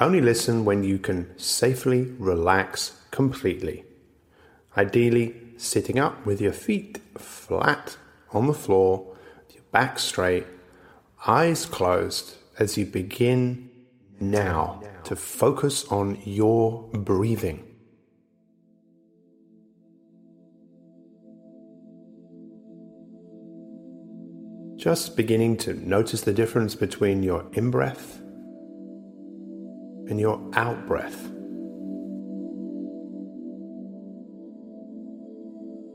Only listen when you can safely relax completely. Ideally, sitting up with your feet flat on the floor, your back straight, eyes closed as you begin now to focus on your breathing. Just beginning to notice the difference between your in breath and your out breath.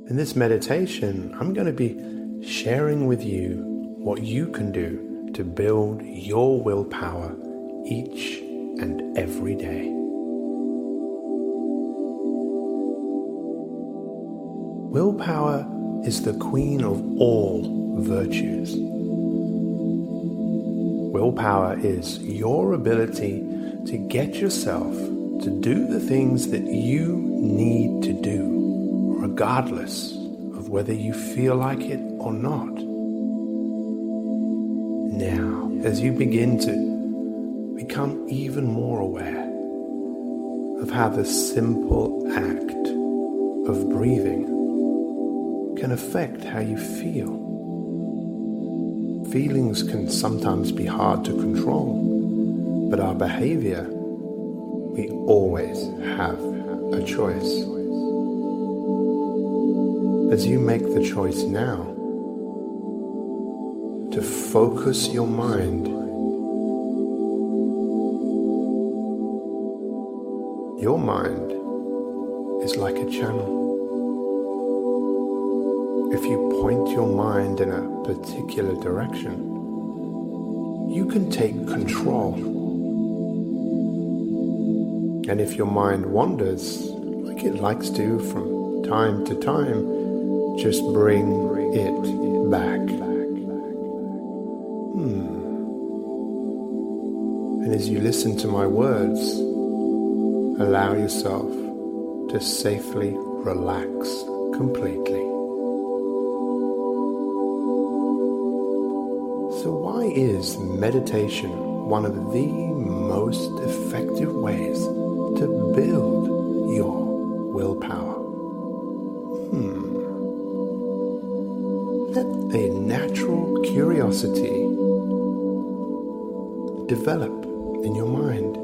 In this meditation, I'm going to be sharing with you what you can do to build your willpower each and every day. Willpower is the queen of all virtues. Willpower is your ability to get yourself to do the things that you need to do, regardless of whether you feel like it or not. Now, as you begin to become even more aware of how the simple act of breathing can affect how you feel. Feelings can sometimes be hard to control but our behavior, we always have a choice. As you make the choice now to focus your mind, your mind is like a channel. If you point your mind in a particular direction, you can take control and if your mind wanders, like it likes to from time to time, just bring it back. Hmm. And as you listen to my words, allow yourself to safely relax completely. Is meditation one of the most effective ways to build your willpower. Hmm. Let a natural curiosity develop in your mind.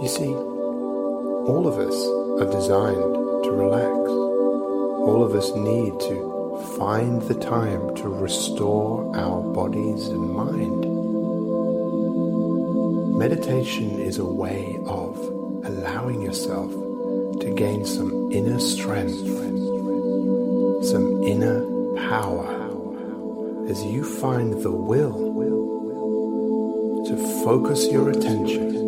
You see, all of us are designed to relax. All of us need to find the time to restore our bodies and mind. Meditation is a way of allowing yourself to gain some inner strength, some inner power as you find the will to focus your attention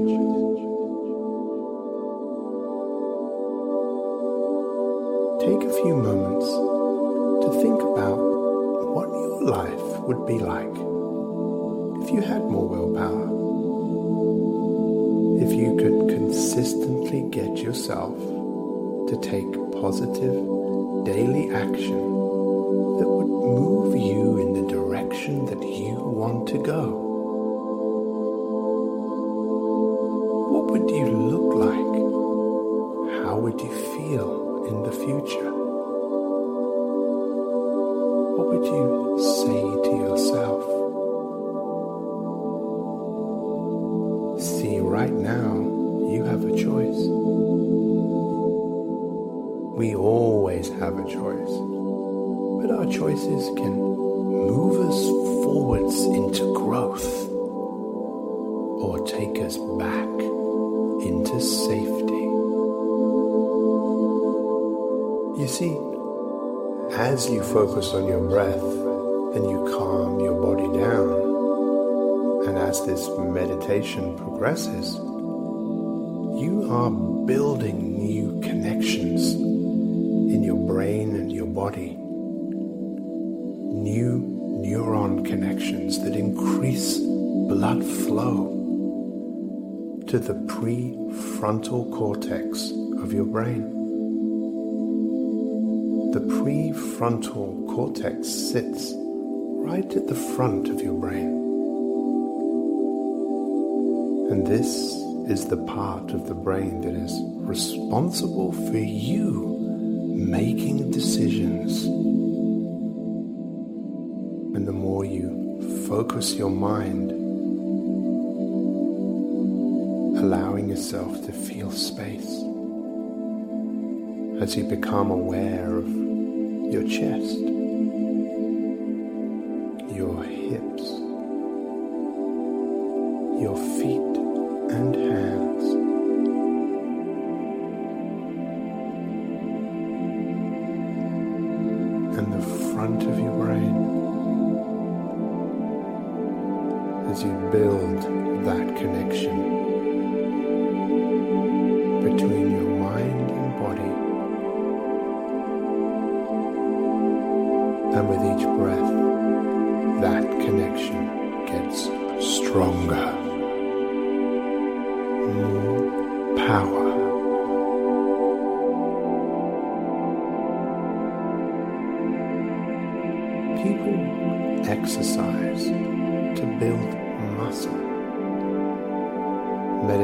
to go. Into growth or take us back into safety. You see, as you focus on your breath and you calm your body down, and as this meditation progresses, you are building new connections in your brain and your body. New connections that increase blood flow to the prefrontal cortex of your brain. The prefrontal cortex sits right at the front of your brain. And this is the part of the brain that is responsible for you making decisions. Focus your mind, allowing yourself to feel space as you become aware of your chest,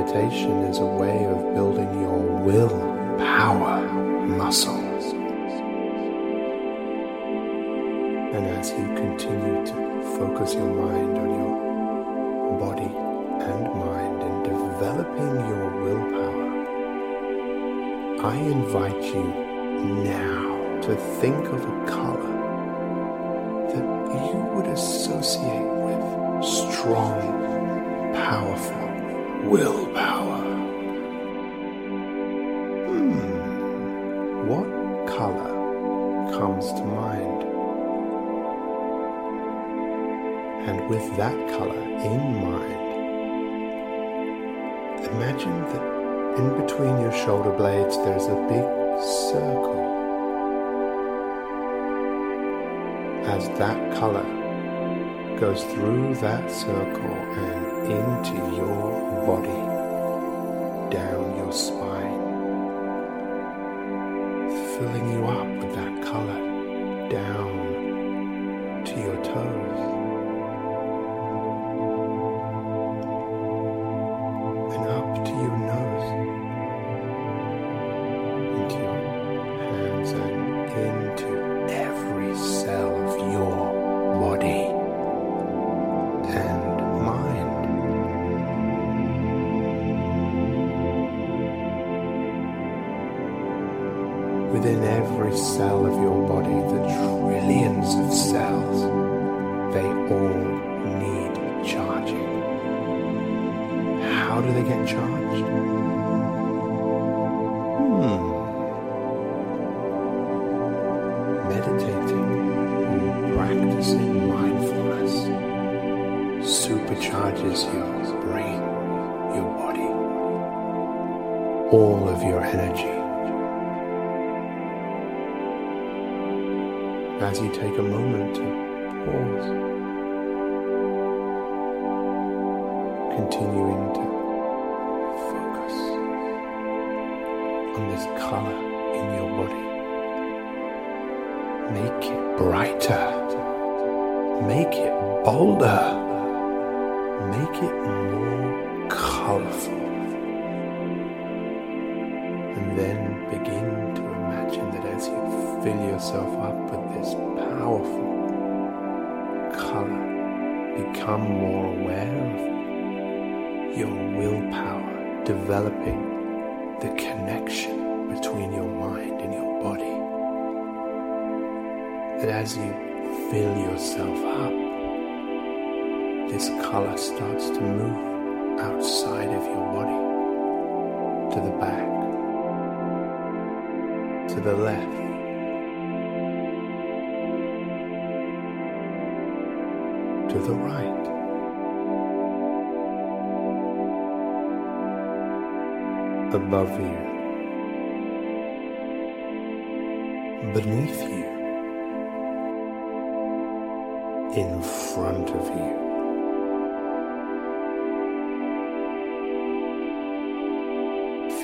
Meditation is a way of building your will power muscles. And as you continue to focus your mind on your body and mind and developing your willpower, I invite you now to think of a color that you would associate with strong, powerful willpower. Hmm, what color comes to mind? And with that color in mind, imagine that in between your shoulder blades there's a big circle. As that color goes through that circle and into your body, down your spine, filling you up Within every cell of your body, the trillions of cells, they all need charging. How do they get charged? Hmm. Meditating practicing mindfulness supercharges your brain, your body, all of your energy. As you take a moment to pause, continuing to focus on this color in your body. Make it brighter. Make it bolder. Make it more colorful. And then begin to imagine that as you fill yourself up with this powerful, color, become more aware of your willpower developing the connection between your mind and your body. That as you fill yourself up, this color starts to move outside of your body to the back, to the left. To the right. Above you. Beneath you. In front of you.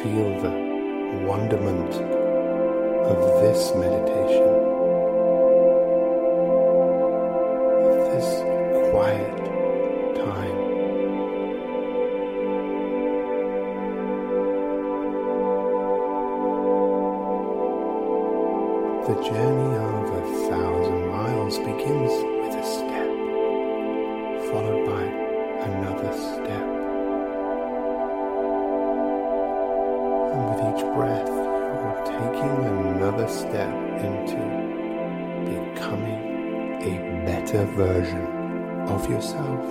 feel the wonderment of this meditation, quiet time. The journey of a thousand miles begins with a step, followed by another step. And with each breath, you're taking another step into becoming a better version of yourself.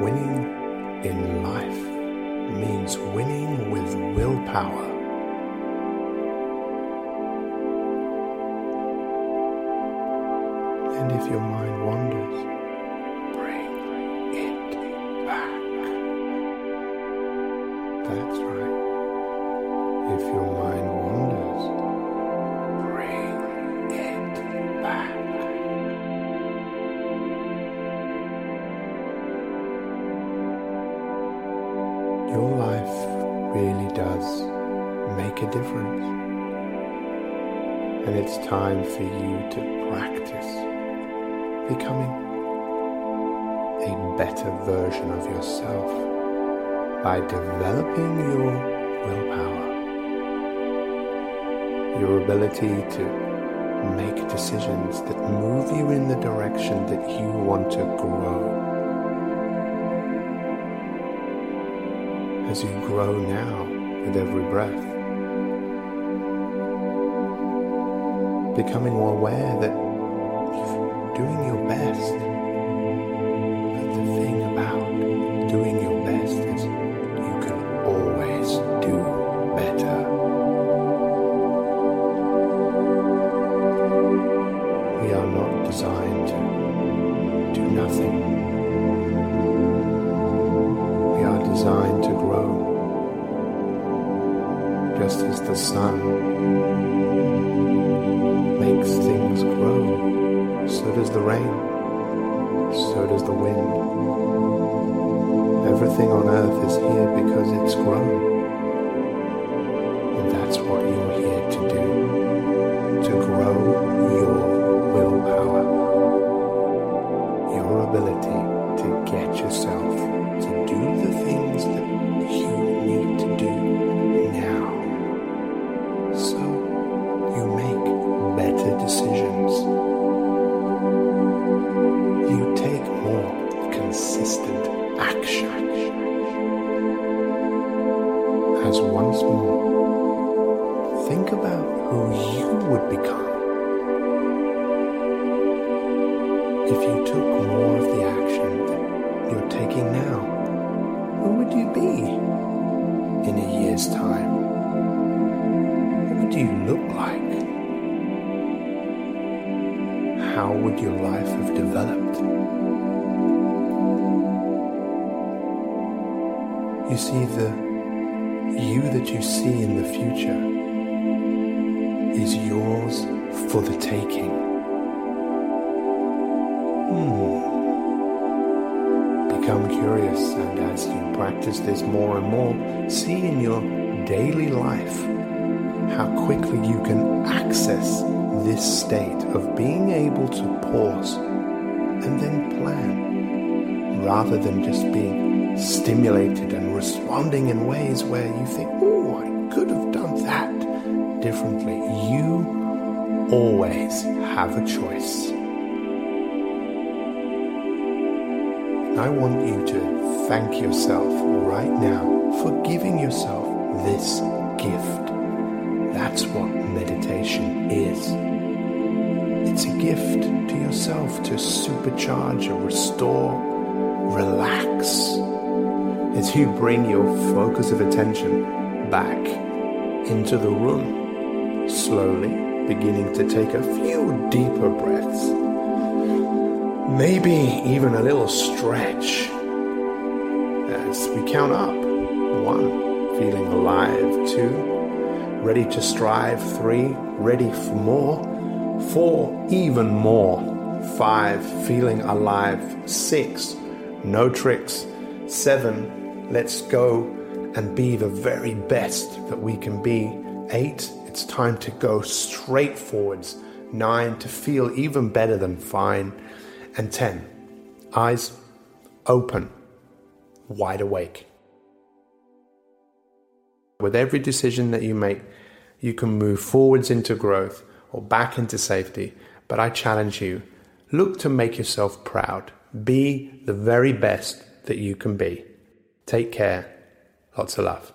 Winning in life means winning with willpower. And if your mind wanders, Your life really does make a difference. And it's time for you to practice becoming a better version of yourself by developing your willpower, your ability to make decisions that move you in the direction that you want to grow. As you grow now with every breath, becoming more aware that Just as the sun makes things grow, so does the rain, so does the wind. Everything on earth is here because it's grown. And that's what year's time? What would you look like? How would your life have developed? You see, the you that you see in the future is yours for the taking. Hmm. Become curious, and as you practice this more and more, see in your daily life how quickly you can access this state of being able to pause and then plan rather than just being stimulated and responding in ways where you think, oh, I could have done that differently. You always have a choice. I want you to thank yourself right now for giving yourself this gift. That's what meditation is. It's a gift to yourself to supercharge and restore, relax, as you bring your focus of attention back into the room, slowly beginning to take a few deeper breaths. Maybe even a little stretch as we count up. One, feeling alive. Two, ready to strive. Three, ready for more. Four, even more. Five, feeling alive. Six, no tricks. Seven, let's go and be the very best that we can be. Eight, it's time to go straight forwards. Nine, to feel even better than fine. And ten, eyes open, wide awake. With every decision that you make, you can move forwards into growth or back into safety. But I challenge you look to make yourself proud. Be the very best that you can be. Take care. Lots of love.